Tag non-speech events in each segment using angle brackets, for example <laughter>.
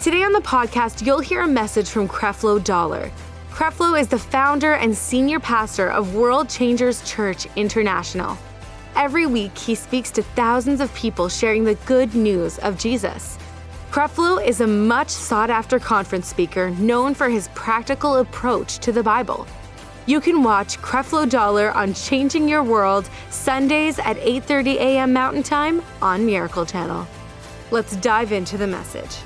Today on the podcast, you'll hear a message from Creflo Dollar. Creflo is the founder and senior pastor of World Changers Church International. Every week, he speaks to thousands of people sharing the good news of Jesus. Creflo is a much sought after conference speaker known for his practical approach to the Bible. You can watch Creflo Dollar on Changing Your World Sundays at 8:30 a.m. Mountain Time on Miracle Channel. Let's dive into the message.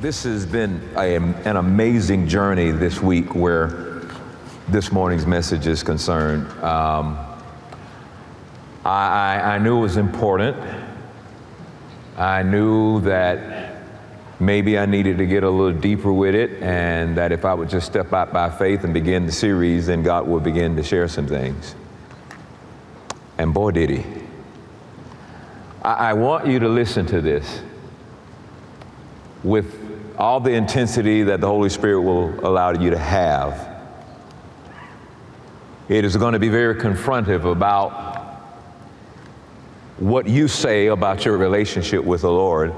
This has been a, an amazing journey this week where this morning's message is concerned. Um, I, I, knew it was important. I knew that maybe I needed to get a little deeper with it, and that if I would just step out by faith and begin the series, then God would begin to share some things. And boy, did He. I, I want you to listen to this with all the intensity that the Holy Spirit will allow you to have. It is going to be very confrontive about what you say about your relationship with the Lord.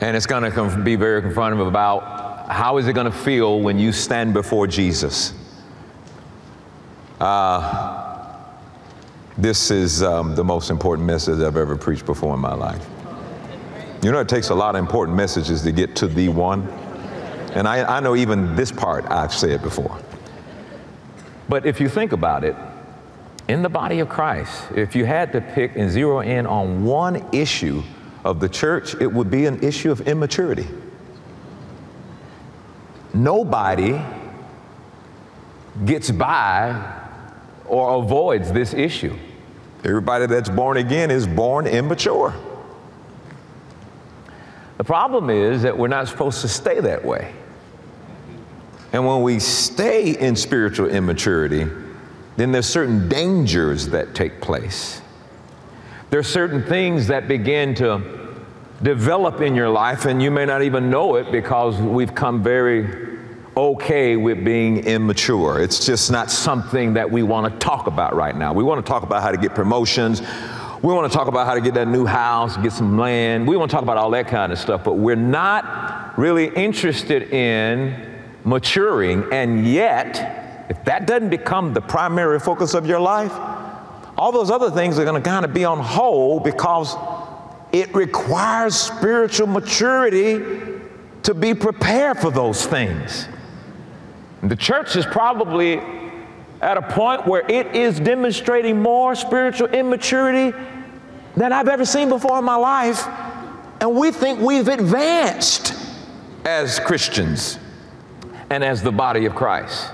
And it's going to be very confrontive about how is it going to feel when you stand before Jesus. Uh, this is um, the most important message I've ever preached before in my life. You know, it takes a lot of important messages to get to the one. And I, I know even this part I've said before. But if you think about it, in the body of Christ, if you had to pick and zero in on one issue of the church, it would be an issue of immaturity. Nobody gets by or avoids this issue. Everybody that's born again is born immature. The problem is that we're not supposed to stay that way. And when we stay in spiritual immaturity, then there's certain dangers that take place. There's certain things that begin to develop in your life, and you may not even know it because we've come very okay with being immature. It's just not something that we want to talk about right now. We want to talk about how to get promotions. We want to talk about how to get that new house, get some land. We want to talk about all that kind of stuff, but we're not really interested in maturing. And yet, if that doesn't become the primary focus of your life, all those other things are going to kind of be on hold because it requires spiritual maturity to be prepared for those things. The church is probably at a point where it is demonstrating more spiritual immaturity than I've ever seen before in my life. And we think we've advanced as Christians and as the body of Christ.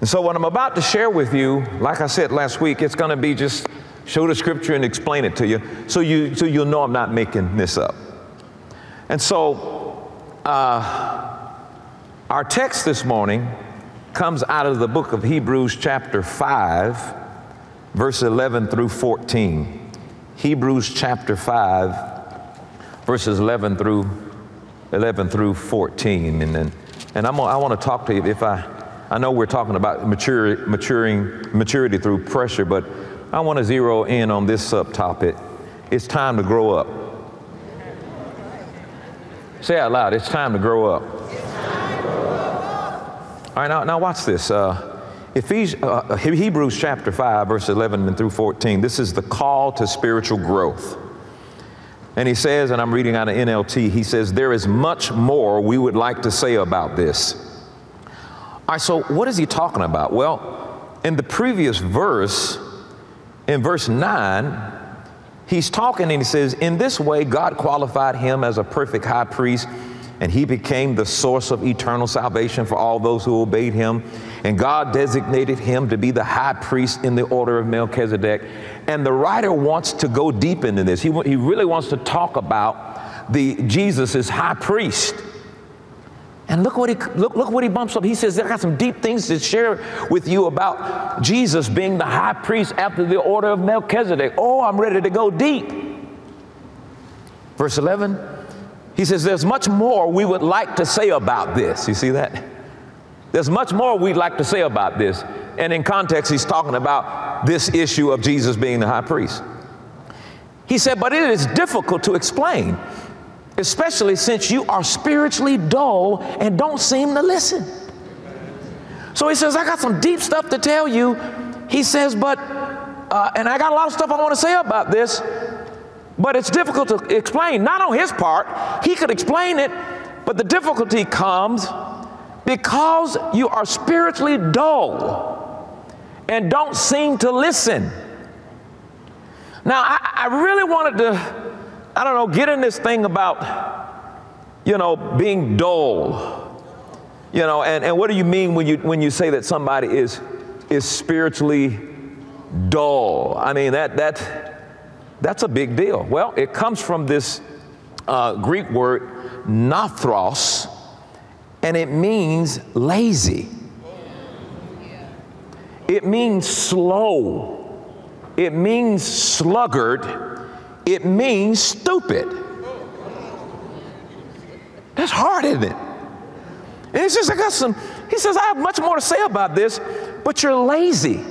And so, what I'm about to share with you, like I said last week, it's going to be just show the scripture and explain it to you so, you, so you'll know I'm not making this up. And so, uh, our text this morning comes out of the book of Hebrews, chapter 5, verse 11 through 14. Hebrews chapter 5, verses 11 through 11 through 14. And, then, and I'm, I want to talk to you if I, I know we're talking about mature, maturing, maturity through pressure, but I want to zero in on this subtopic. It's time to grow up. Say out loud, it's time to grow up. All right, now, now watch this. Uh, Ephesians, uh, Hebrews chapter 5, verse 11 and through 14, this is the call to spiritual growth. And he says, and I'm reading out of NLT, he says, There is much more we would like to say about this. All right, so what is he talking about? Well, in the previous verse, in verse 9, he's talking and he says, In this way, God qualified him as a perfect high priest and he became the source of eternal salvation for all those who obeyed him. And God designated him to be the high priest in the order of Melchizedek. And the writer wants to go deep into this. He, he really wants to talk about the Jesus is high priest. And look what he look, look what he bumps up. He says, I got some deep things to share with you about Jesus being the high priest after the order of Melchizedek. Oh, I'm ready to go deep. Verse 11, he says, There's much more we would like to say about this. You see that? There's much more we'd like to say about this. And in context, he's talking about this issue of Jesus being the high priest. He said, But it is difficult to explain, especially since you are spiritually dull and don't seem to listen. So he says, I got some deep stuff to tell you. He says, But, uh, and I got a lot of stuff I want to say about this, but it's difficult to explain. Not on his part, he could explain it, but the difficulty comes because you are spiritually dull and don't seem to listen. Now, I, I, really wanted to, I don't know, get in this thing about, you know, being dull. You know, and, and what do you mean when you when you say that somebody is is spiritually dull? I mean that that that's a big deal. Well, it comes from this uh, Greek word nothros, and it means lazy. It means slow. It means sluggard. It means stupid. That's hard, isn't it? And he says, I got some, he says, I have much more to say about this, but you're lazy.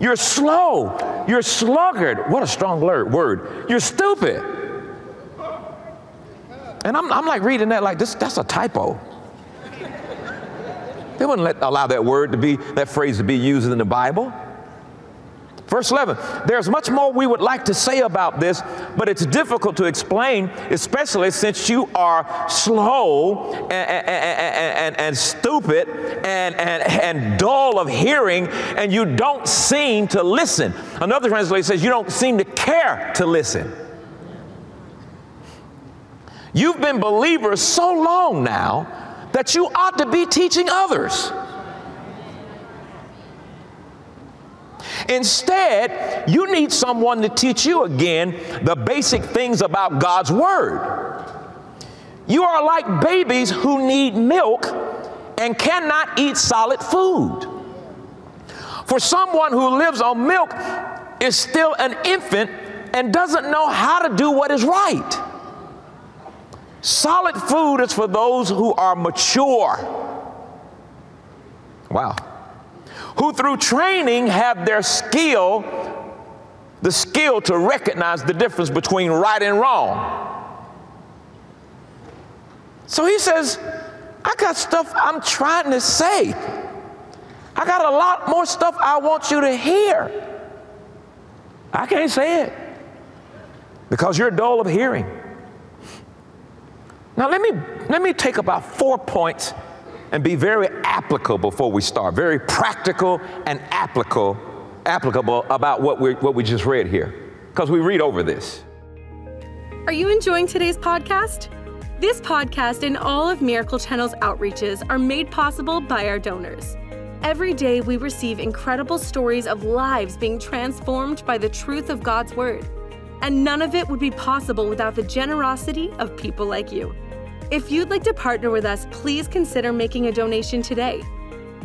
You're slow. You're sluggard. What a strong word. You're stupid. And I'm, I'm like reading that like this, that's a typo. They wouldn't let, allow that word to be, that phrase to be used in the Bible. Verse 11, there's much more we would like to say about this, but it's difficult to explain, especially since you are slow and, and, and, and stupid and, and dull of hearing, and you don't seem to listen. Another translation says you don't seem to care to listen. You've been believers so long now that you ought to be teaching others. Instead, you need someone to teach you again the basic things about God's Word. You are like babies who need milk and cannot eat solid food. For someone who lives on milk is still an infant and doesn't know how to do what is right. Solid food is for those who are mature. Wow. Who through training have their skill, the skill to recognize the difference between right and wrong. So he says, I got stuff I'm trying to say. I got a lot more stuff I want you to hear. I can't say it because you're dull of hearing. Now let me let me take about four points and be very applicable before we start, very practical and applicable applicable about what we what we just read here because we read over this. Are you enjoying today's podcast? This podcast and all of Miracle Channel's outreaches are made possible by our donors. Every day we receive incredible stories of lives being transformed by the truth of God's word. And none of it would be possible without the generosity of people like you. If you'd like to partner with us, please consider making a donation today.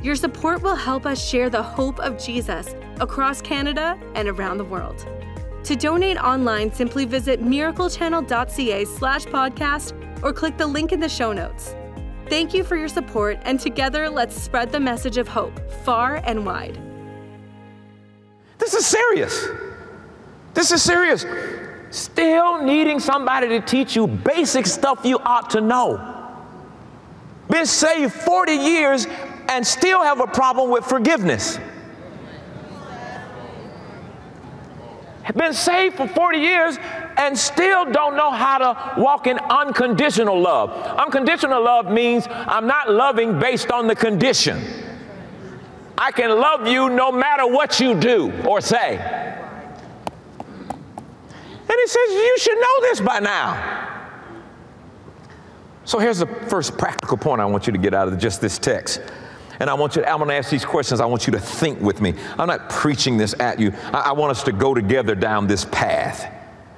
Your support will help us share the hope of Jesus across Canada and around the world. To donate online, simply visit miraclechannel.ca slash podcast or click the link in the show notes. Thank you for your support, and together let's spread the message of hope far and wide. This is serious. This is serious still needing somebody to teach you basic stuff you ought to know. Been saved 40 years and still have a problem with forgiveness. Been saved for 40 years and still don't know how to walk in unconditional love. Unconditional love means I'm not loving based on the condition. I can love you no matter what you do or say. And he says, You should know this by now. So here's the first practical point I want you to get out of just this text. And I want you to, I'm going to ask these questions. I want you to think with me. I'm not preaching this at you. I, I want us to go together down this path.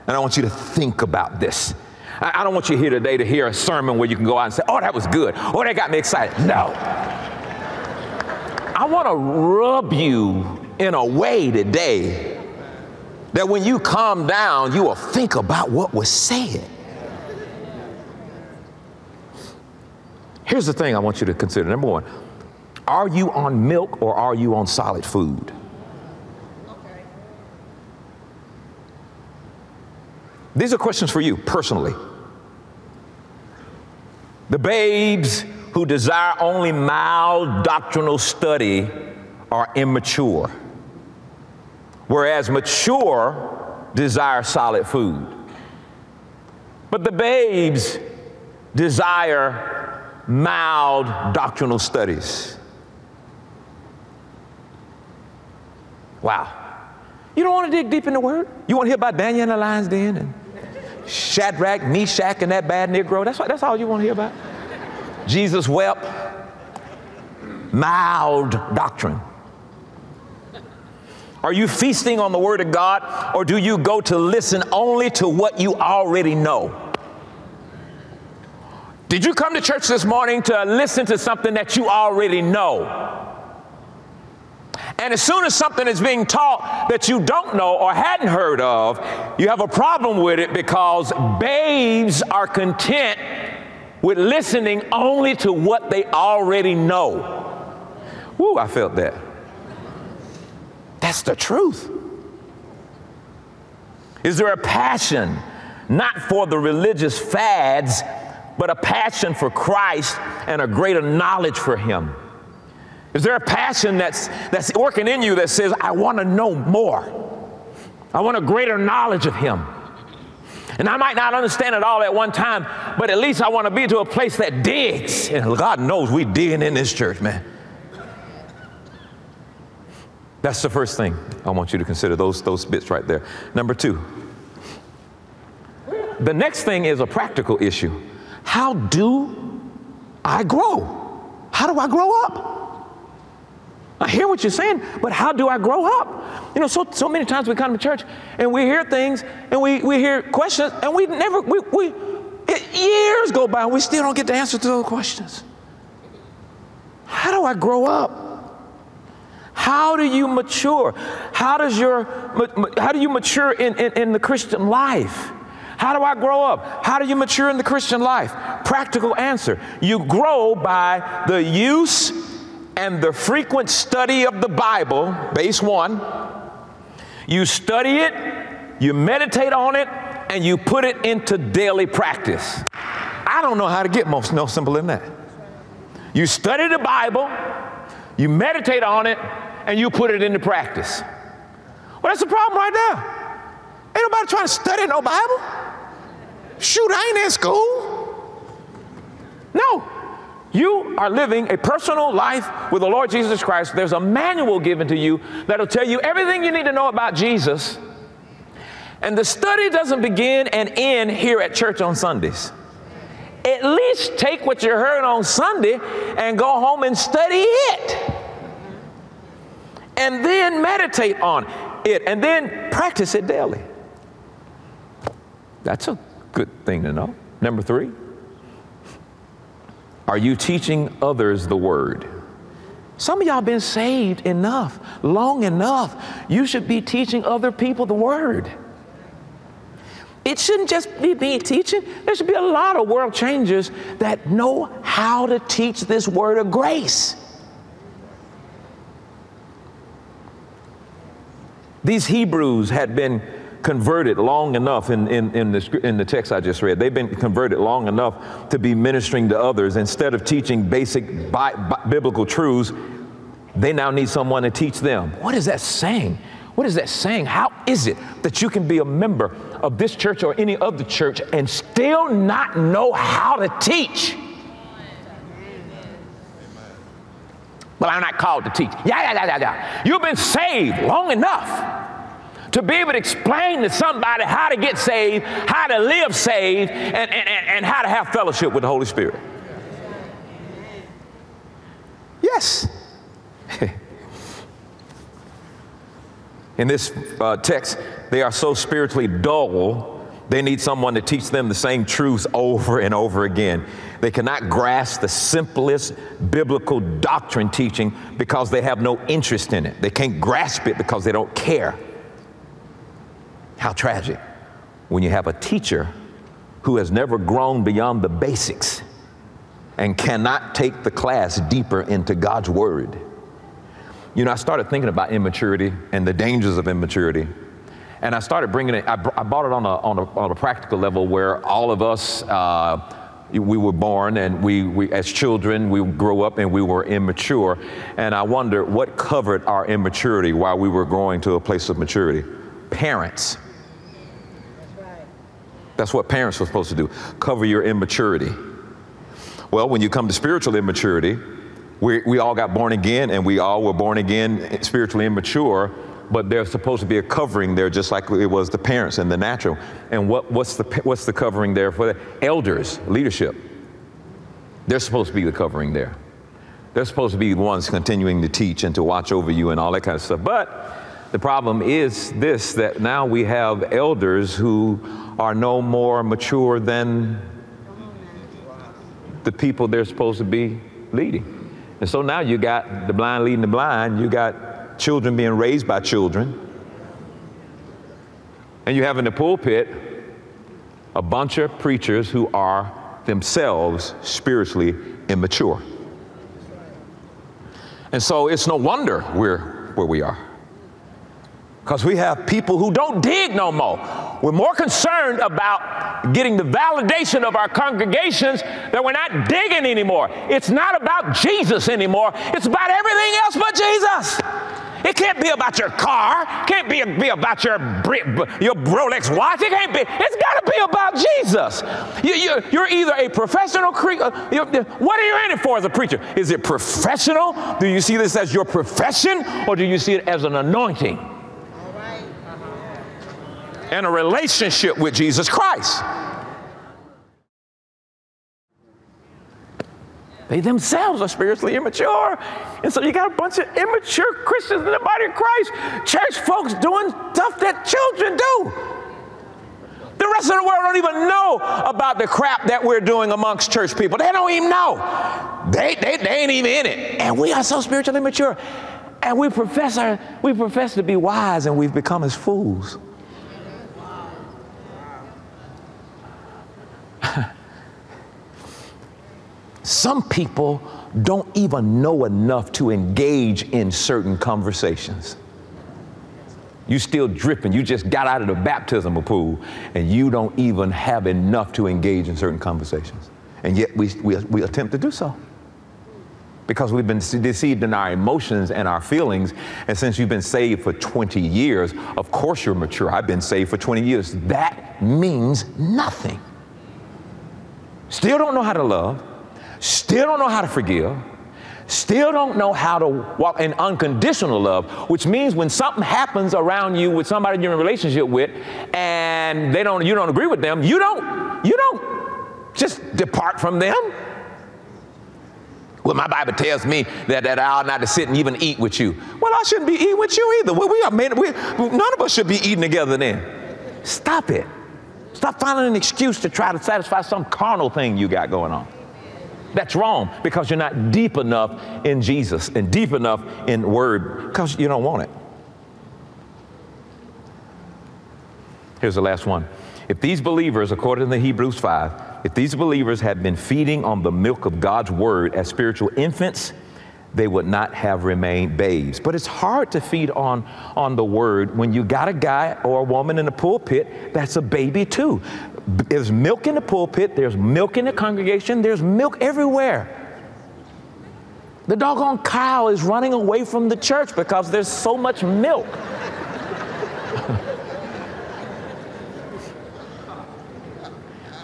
And I want you to think about this. I, I don't want you here today to hear a sermon where you can go out and say, oh, that was good. Oh, that got me excited. No. I want to rub you in a way today that when you calm down, you will think about what was said. Here's the thing I want you to consider. Number one, are you on milk or are you on solid food? These are questions for you personally. The babes who desire only mild doctrinal study are immature, whereas mature desire solid food. But the babes desire mild doctrinal studies. Wow. You don't want to dig deep in the word? You want to hear about Daniel and the lion's den and Shadrach, Meshach, and Abednego? That's, what, that's all you want to hear about? Jesus wept. Mild doctrine. Are you feasting on the Word of God, or do you go to listen only to what you already know? Did you come to church this morning to listen to something that you already know? And as soon as something is being taught that you don't know or hadn't heard of, you have a problem with it because babes are content with listening only to what they already know. Woo, I felt that. That's the truth. Is there a passion not for the religious fads, but a passion for Christ and a greater knowledge for Him? Is there a passion that's, that's working in you that says, I want to know more? I want a greater knowledge of Him. And I might not understand it all at one time, but at least I want to be to a place that digs. And God knows we digging in this church, man. That's the first thing I want you to consider, those, those bits right there. Number two, the next thing is a practical issue. How do I grow? How do I grow up? I hear what you're saying, but how do I grow up? You know, so, so many times we come to church and we hear things and we, we hear questions and we never, we, we, years go by and we still don't get the answer to those questions. How do I grow up? How do you mature? How does your, how do you mature in, in, in the Christian life? How do I grow up? How do you mature in the Christian life? Practical answer. You grow by the use and the frequent study of the Bible, base one, you study it, you meditate on it, and you put it into daily practice. I don't know how to get more no simple than that. You study the Bible, you meditate on it, and you put it into practice. Well, that's the problem right there. Ain't nobody trying to study no Bible. Shoot, I ain't in school. No, you are living a personal life with the Lord Jesus Christ. There's a manual given to you that'll tell you everything you need to know about Jesus. And the study doesn't begin and end here at church on Sundays. At least take what you heard on Sunday and go home and study it. And then meditate on it and then practice it daily. That's a good thing to know. Number three, are you teaching others the word? Some of y'all been saved enough, long enough. You should be teaching other people the word. It shouldn't just be me teaching. There should be a lot of world changers that know how to teach this word of grace. These Hebrews had been converted long enough in, in, in, the, in the text I just read. They've been converted long enough to be ministering to others. Instead of teaching basic bi- bi- biblical truths, they now need someone to teach them. What is that saying? What is that saying? How is it that you can be a member of this church or any other church and still not know how to teach? Well, I'm not called to teach. Yeah, yeah, yeah, yeah, yeah. You've been saved long enough to be able to explain to somebody how to get saved, how to live saved, and, and, and how to have fellowship with the Holy Spirit. Yes. <laughs> In this uh, text, they are so spiritually dull They need someone to teach them the same truths over and over again. They cannot grasp the simplest biblical doctrine teaching because they have no interest in it. They can't grasp it because they don't care. How tragic when you have a teacher who has never grown beyond the basics and cannot take the class deeper into God's Word. You know, I started thinking about immaturity and the dangers of immaturity. And I started bringing it, I, br- I brought it on a, on, a, on a practical level where all of us, uh, we were born and we, we, as children, we grew up and we were immature. And I wonder what covered our immaturity while we were growing to a place of maturity. Parents. That's what parents are supposed to do cover your immaturity. Well, when you come to spiritual immaturity, we, we all got born again and we all were born again spiritually immature, but there's supposed to be a covering there just like it was the parents and the natural. And what, what's, the, what's the covering there for the elders, leadership? They're supposed to be the covering there. They're supposed to be the ones continuing to teach and to watch over you and all that kind of stuff. But the problem is this that now we have elders who are no more mature than the people they're supposed to be leading. And so now you got the blind leading the blind, you got children being raised by children, and you have in the pulpit a bunch of preachers who are themselves spiritually immature. And so it's no wonder we're where we are. Because we have people who don't dig no more. We're more concerned about getting the validation of our congregations that we're not digging anymore. It's not about Jesus anymore. It's about everything else but Jesus. It can't be about your car. It can't be, be about your, your Rolex watch. It can't be. It's got to be about Jesus. You, you, you're either a professional creature. Uh, what are you in it for as a preacher? Is it professional? Do you see this as your profession or do you see it as an anointing? And a relationship with Jesus Christ. They themselves are spiritually immature. And so you got a bunch of immature Christians in the body of Christ, church folks doing stuff that children do. The rest of the world don't even know about the crap that we're doing amongst church people. They don't even know. They, they, they ain't even in it. And we are so spiritually mature. And we profess, our, we profess to be wise and we've become as fools. Some people don't even know enough to engage in certain conversations. You still dripping. You just got out of the baptismal pool and you don't even have enough to engage in certain conversations. And yet we, we, we attempt to do so because we've been deceived in our emotions and our feelings. And since you've been saved for 20 years, of course you're mature. I've been saved for 20 years. That means nothing. Still don't know how to love still don't know how to forgive, still don't know how to walk in unconditional love, which means when something happens around you with somebody you're in a relationship with and they don't you don't agree with them, you don't you don't just depart from them. Well, my Bible tells me that, that I ought not to sit and even eat with you. Well, I shouldn't be eating with you either. We are made, we, none of us should be eating together then. Stop it. Stop finding an excuse to try to satisfy some carnal thing you got going on. That's wrong because you're not deep enough in Jesus and deep enough in Word because you don't want it. Here's the last one. If these believers, according to Hebrews 5, if these believers had been feeding on the milk of God's Word as spiritual infants, they would not have remained babes. But it's hard to feed on, on the word when you got a guy or a woman in the pulpit that's a baby too. There's milk in the pulpit, there's milk in the congregation, there's milk everywhere. The doggone cow is running away from the church because there's so much milk. <laughs>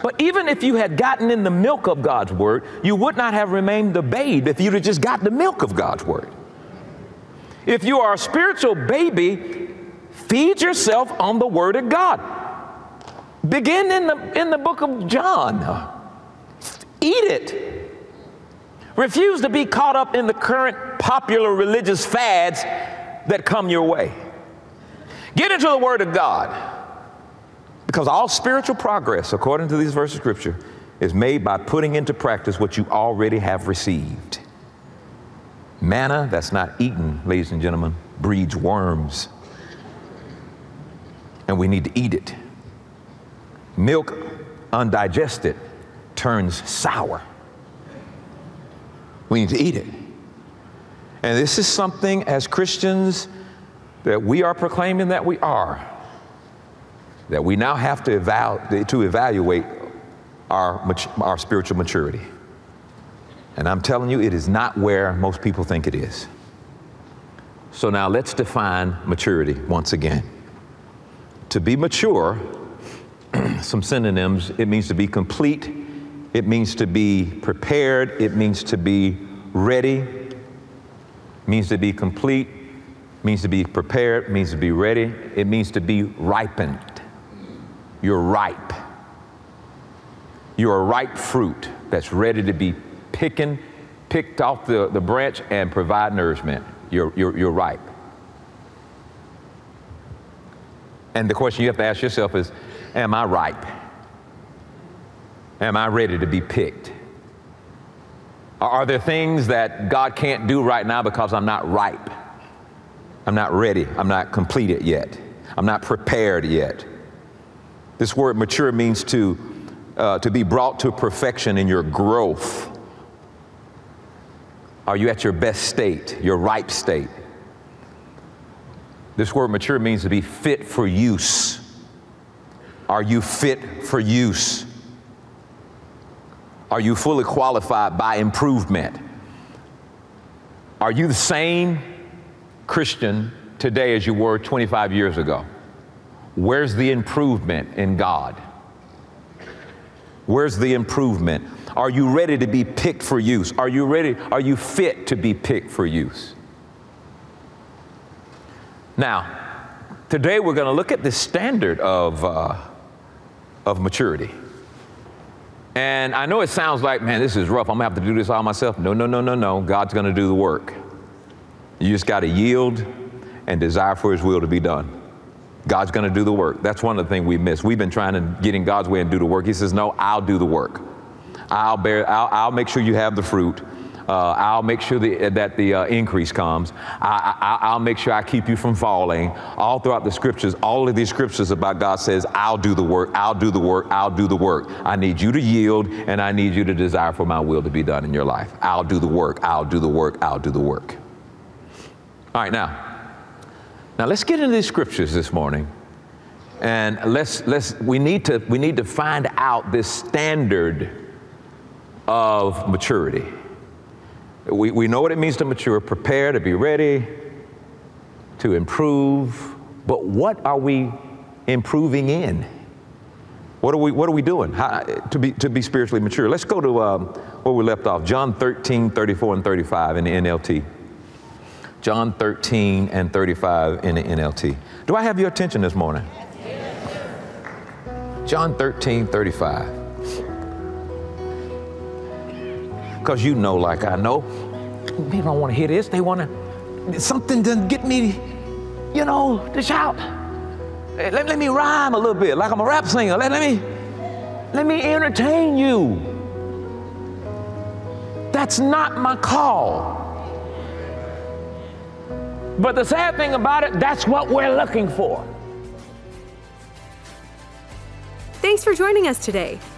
but even if you had gotten in the milk of God's word, you would not have remained the babe if you'd have just got the milk of God's word. If you are a spiritual baby, feed yourself on the word of God. Begin in the, in the book of John. Eat it. Refuse to be caught up in the current popular religious fads that come your way. Get into the Word of God Because all spiritual progress, according to these verses of Scripture, is made by putting into practice what you already have received. Manna that's not eaten, ladies and gentlemen, breeds worms. And we need to eat it. Milk undigested turns sour. We need to eat it. And this is something as Christians that we are proclaiming that we are, that we now have to, eval- to evaluate our, our spiritual maturity. And I'm telling you, it is not where most people think it is. So now let's define maturity once again. To be mature, some synonyms, it means to be complete, it means to be prepared, it means to be ready, means to be complete, means to be prepared, means to be ready, it means to be ripened. You're ripe. You're a ripe fruit that's ready to be picking, picked off the, the branch and provide nourishment. You're, you're, you're ripe. And the question you have to ask yourself is Am I ripe? Am I ready to be picked? Are there things that God can't do right now because I'm not ripe? I'm not ready. I'm not completed yet. I'm not prepared yet. This word mature means to, uh, to be brought to perfection in your growth. Are you at your best state, your ripe state? This word mature means to be fit for use. Are you fit for use? Are you fully qualified by improvement? Are you the same Christian today as you were 25 years ago? Where's the improvement in God? Where's the improvement? Are you ready to be picked for use? Are you ready? Are you fit to be picked for use? Now, today we're going to look at the standard of, uh, of maturity. And I know it sounds like, man, this is rough. I'm to have to do this all myself. No, no, no, no, no. God's to do the work. You just got to yield and desire for His will to be done. God's to do the work. That's one of the things we miss. We've been trying to get in God's way and do the work. He says, no, I'll do the work. I'll bear, I'll, I'll make sure you have the fruit. Uh, I'll make sure the, that the uh, increase comes. I, will make sure I keep you from falling. All throughout the scriptures, all of these scriptures about God says, I'll do the work, I'll do the work, I'll do the work. I need you to yield and I need you to desire for my will to be done in your life. I'll do the work, I'll do the work, I'll do the work. All right, now, now let's get into these scriptures this morning. And let's, let's, we, need to, we need to find out this standard of maturity. We, we know what it means to mature, prepare, to be ready, to improve. But what are we improving in? What are we, what are we doing How, to, be, to be spiritually mature? Let's go to um, where we left off John 13, 34, and 35 in the NLT. John 13 and 35 in the NLT. Do I have your attention this morning? John 13, 35. Because you know, like I know, people don't want to hear this. They want to, something to get me, you know, to shout. Let, let me rhyme a little bit, like I'm a rap singer. Let, let me, let me entertain you. That's not my call. But the sad thing about it, that's what we're looking for. Thanks for joining us today.